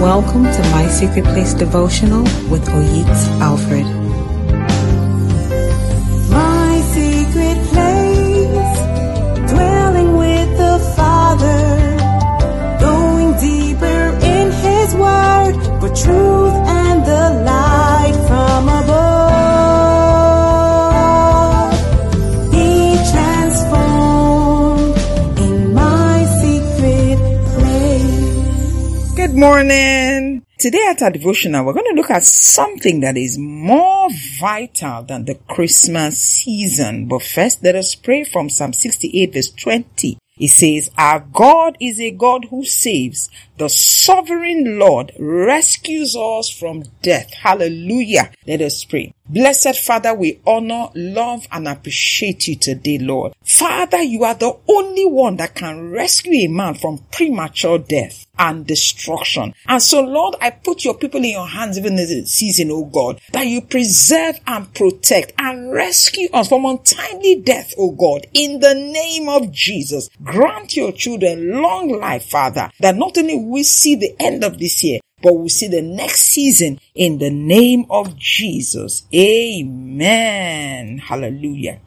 Welcome to My Secret Place Devotional with Oyiks Alfred. Morning. Today at our devotional, we're going to look at something that is more vital than the Christmas season. But first, let us pray from Psalm 68 verse 20. It says, Our God is a God who saves. The sovereign Lord rescues us from death. Hallelujah. Let us pray. Blessed Father, we honor, love, and appreciate you today, Lord. Father, you are the only one that can rescue a man from premature death and destruction. And so, Lord, I put your people in your hands even this season, oh God, that you preserve and protect and rescue us from untimely death, oh God, in the name of Jesus. Grant your children long life, Father, that not only we see the end of this year, but we'll see the next season in the name of Jesus. Amen. Hallelujah.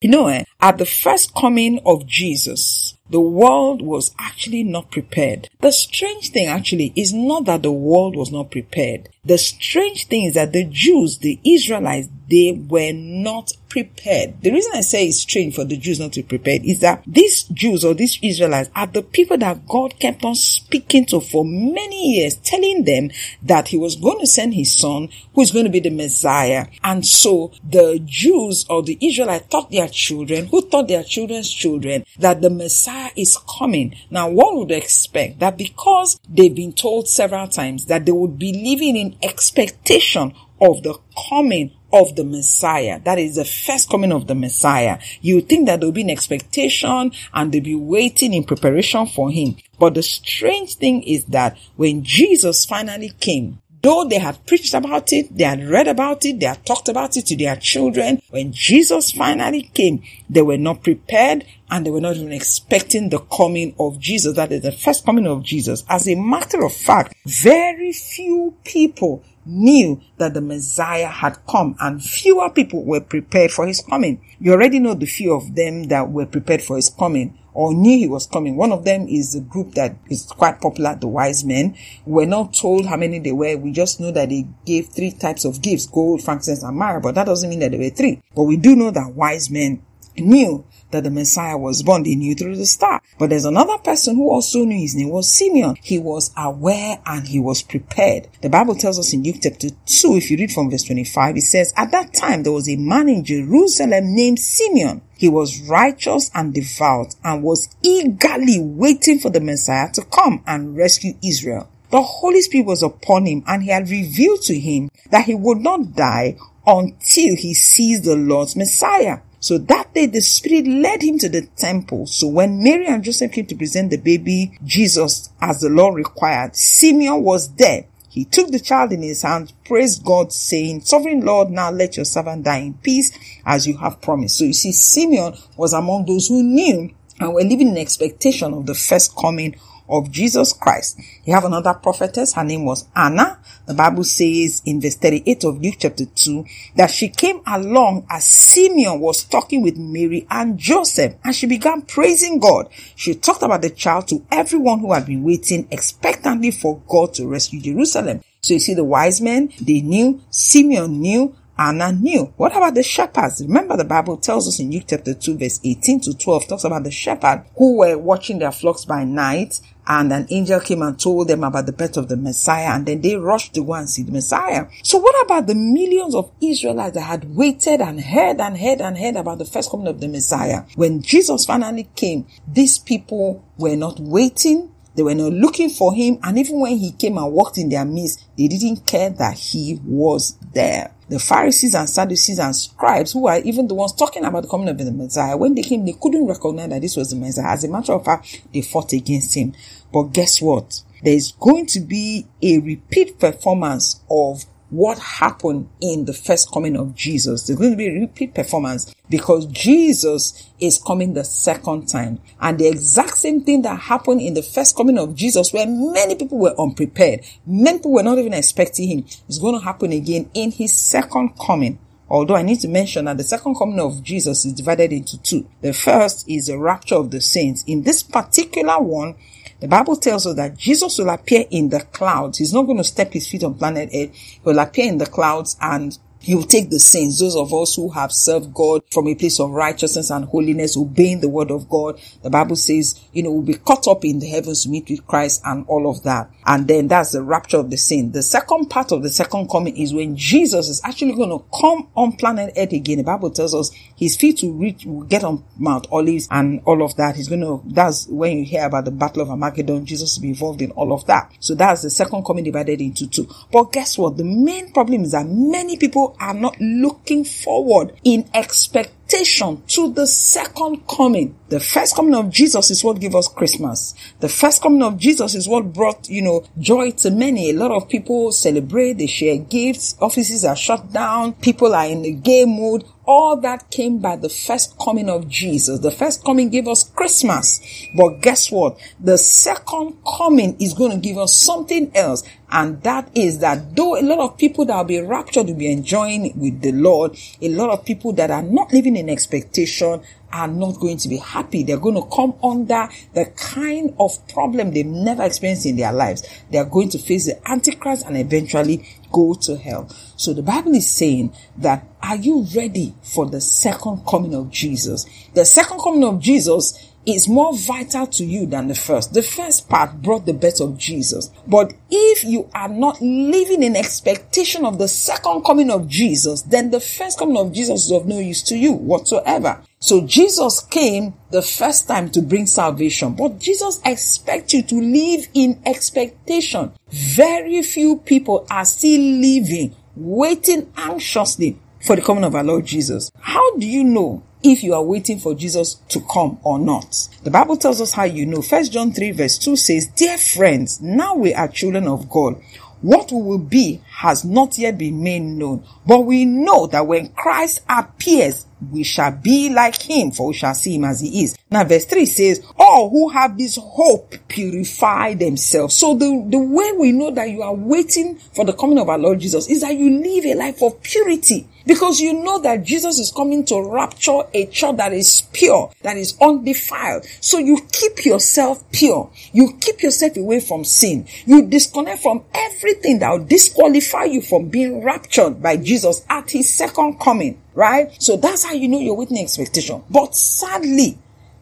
You know, eh, at the first coming of Jesus, the world was actually not prepared. The strange thing actually is not that the world was not prepared. The strange thing is that the Jews, the Israelites, they were not prepared. The reason I say it's strange for the Jews not to be prepared is that these Jews or these Israelites are the people that God kept on speaking to for many years, telling them that he was going to send his son who is going to be the Messiah. And so the Jews or the Israelites taught their children, who taught their children's children, that the Messiah is coming. Now, one would expect that because they've been told several times that they would be living in expectation of the coming of the Messiah. That is the first coming of the Messiah. You think that there'll be an expectation and they'll be waiting in preparation for him. But the strange thing is that when Jesus finally came, Though they had preached about it, they had read about it, they had talked about it to their children, when Jesus finally came, they were not prepared and they were not even expecting the coming of Jesus. That is the first coming of Jesus. As a matter of fact, very few people knew that the Messiah had come and fewer people were prepared for his coming. You already know the few of them that were prepared for his coming or knew he was coming. One of them is a group that is quite popular, the wise men. We're not told how many they were. We just know that they gave three types of gifts, gold, frankincense, and myrrh, but that doesn't mean that there were three. But we do know that wise men knew that the Messiah was born. They knew through the star. But there's another person who also knew his name was Simeon. He was aware and he was prepared. The Bible tells us in Luke chapter 2, if you read from verse 25, it says, At that time there was a man in Jerusalem named Simeon. He was righteous and devout and was eagerly waiting for the Messiah to come and rescue Israel. The Holy Spirit was upon him and he had revealed to him that he would not die until he sees the Lord's Messiah. So that day the Spirit led him to the temple. So when Mary and Joseph came to present the baby Jesus as the Lord required, Simeon was there. He took the child in his hand, praised God, saying, Sovereign Lord, now let your servant die in peace as you have promised. So you see, Simeon was among those who knew and were living in expectation of the first coming of Jesus Christ. You have another prophetess. Her name was Anna. The Bible says in verse 38 of Luke chapter 2 that she came along as Simeon was talking with Mary and Joseph and she began praising God. She talked about the child to everyone who had been waiting expectantly for God to rescue Jerusalem. So you see the wise men, they knew, Simeon knew, Anna knew. What about the shepherds? Remember the Bible tells us in Luke chapter 2 verse 18 to 12 talks about the shepherd who were watching their flocks by night and an angel came and told them about the birth of the Messiah and then they rushed to go and see the Messiah. So what about the millions of Israelites that had waited and heard and heard and heard about the first coming of the Messiah? When Jesus finally came, these people were not waiting they were not looking for him. And even when he came and walked in their midst, they didn't care that he was there. The Pharisees and Sadducees and scribes, who are even the ones talking about the coming of the Messiah, when they came, they couldn't recognize that this was the Messiah. As a matter of fact, they fought against him. But guess what? There's going to be a repeat performance of what happened in the first coming of Jesus. There's going to be a repeat performance because Jesus is coming the second time. And the exact same thing that happened in the first coming of Jesus, where many people were unprepared, many people were not even expecting him, is going to happen again in his second coming. Although I need to mention that the second coming of Jesus is divided into two. The first is the rapture of the saints. In this particular one, the Bible tells us that Jesus will appear in the clouds. He's not going to step his feet on planet Earth. He will appear in the clouds and will take the saints, those of us who have served God from a place of righteousness and holiness, obeying the word of God. The Bible says, you know, we'll be caught up in the heavens to meet with Christ and all of that. And then that's the rapture of the saint. The second part of the second coming is when Jesus is actually going to come on planet earth again. The Bible tells us his feet will reach, will get on Mount Olives and all of that. He's going to, that's when you hear about the battle of Armageddon, Jesus will be involved in all of that. So that's the second coming divided into two. But guess what? The main problem is that many people are not looking forward in expectation to the second coming. The first coming of Jesus is what gave us Christmas. The first coming of Jesus is what brought, you know, joy to many. A lot of people celebrate, they share gifts, offices are shut down, people are in the gay mood all that came by the first coming of Jesus. The first coming gave us Christmas. But guess what? The second coming is going to give us something else. And that is that though a lot of people that will be raptured will be enjoying with the Lord, a lot of people that are not living in expectation are not going to be happy. They're going to come under the kind of problem they've never experienced in their lives. They are going to face the Antichrist and eventually go to hell. So the Bible is saying that are you ready for the second coming of Jesus? The second coming of Jesus is more vital to you than the first. The first part brought the birth of Jesus. But if you are not living in expectation of the second coming of Jesus, then the first coming of Jesus is of no use to you whatsoever. So Jesus came the first time to bring salvation, but Jesus expects you to live in expectation. Very few people are still living, waiting anxiously for the coming of our Lord Jesus. How do you know if you are waiting for Jesus to come or not. The Bible tells us how you know. First John 3 verse 2 says, Dear friends, now we are children of God. What we will be has not yet been made known, but we know that when Christ appears, we shall be like him, for we shall see him as he is. Now, verse 3 says, All who have this hope purify themselves. So, the, the way we know that you are waiting for the coming of our Lord Jesus is that you live a life of purity. Because you know that Jesus is coming to rapture a church that is pure, that is undefiled. So you keep yourself pure. You keep yourself away from sin. You disconnect from everything that will disqualify you from being raptured by Jesus at his second coming. Right? So that's how you know you're waiting expectation. But sadly,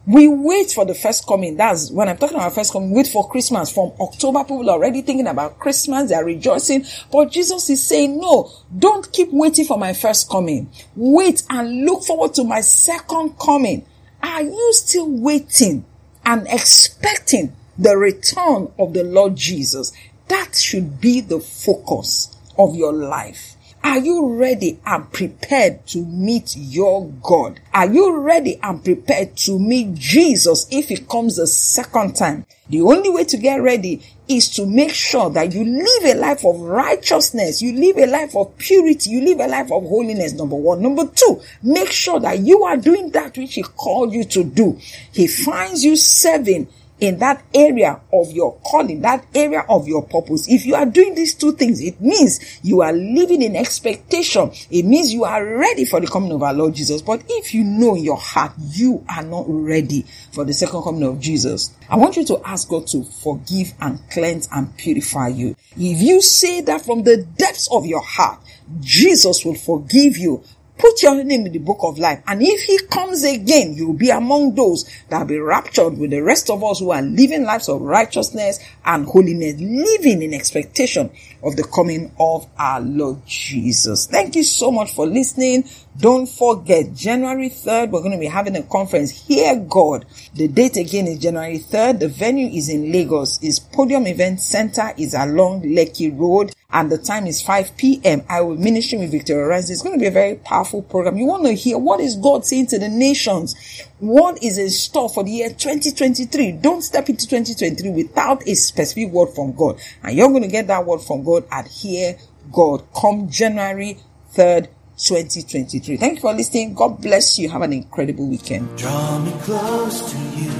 we wait for the first coming. That's when I'm talking about first coming, wait for Christmas. From October, people are already thinking about Christmas. They are rejoicing. But Jesus is saying, no, don't keep waiting for my first coming. Wait and look forward to my second coming. Are you still waiting and expecting the return of the Lord Jesus? That should be the focus of your life. Are you ready and prepared to meet your God? Are you ready and prepared to meet Jesus if he comes a second time? The only way to get ready is to make sure that you live a life of righteousness. You live a life of purity. You live a life of holiness. Number one. Number two, make sure that you are doing that which he called you to do. He finds you serving in that area of your calling, that area of your purpose. If you are doing these two things, it means you are living in expectation. It means you are ready for the coming of our Lord Jesus. But if you know in your heart you are not ready for the second coming of Jesus, I want you to ask God to forgive and cleanse and purify you. If you say that from the depths of your heart, Jesus will forgive you Put your name in the book of life. And if he comes again, you'll be among those that will be raptured with the rest of us who are living lives of righteousness and holiness, living in expectation of the coming of our Lord Jesus. Thank you so much for listening. Don't forget, January 3rd, we're going to be having a conference. Hear God. The date again is January 3rd. The venue is in Lagos. Is Podium Event Center is along Lekki Road and the time is 5 p.m. I will minister with Victoria Rice. It's going to be a very powerful program. You want to hear what is God saying to the nations? What is in store for the year 2023? Don't step into 2023 without a specific word from God. And you're going to get that word from God at Hear God come January 3rd, 2023. Thank you for listening. God bless you. Have an incredible weekend. Draw me close to you.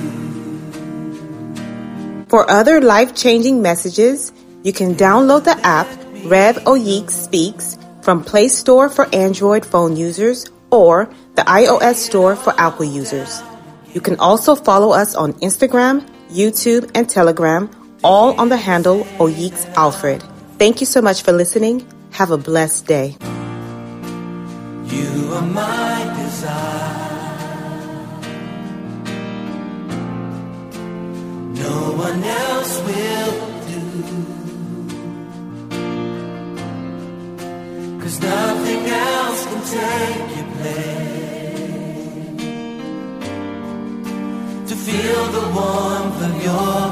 For other life changing messages, you can download the app Rev Oyiks Speaks from Play Store for Android phone users or the iOS Store for Apple users. You can also follow us on Instagram, YouTube, and Telegram, all on the handle Oyiks Alfred. Thank you so much for listening. Have a blessed day. You are my desire. Warmth of your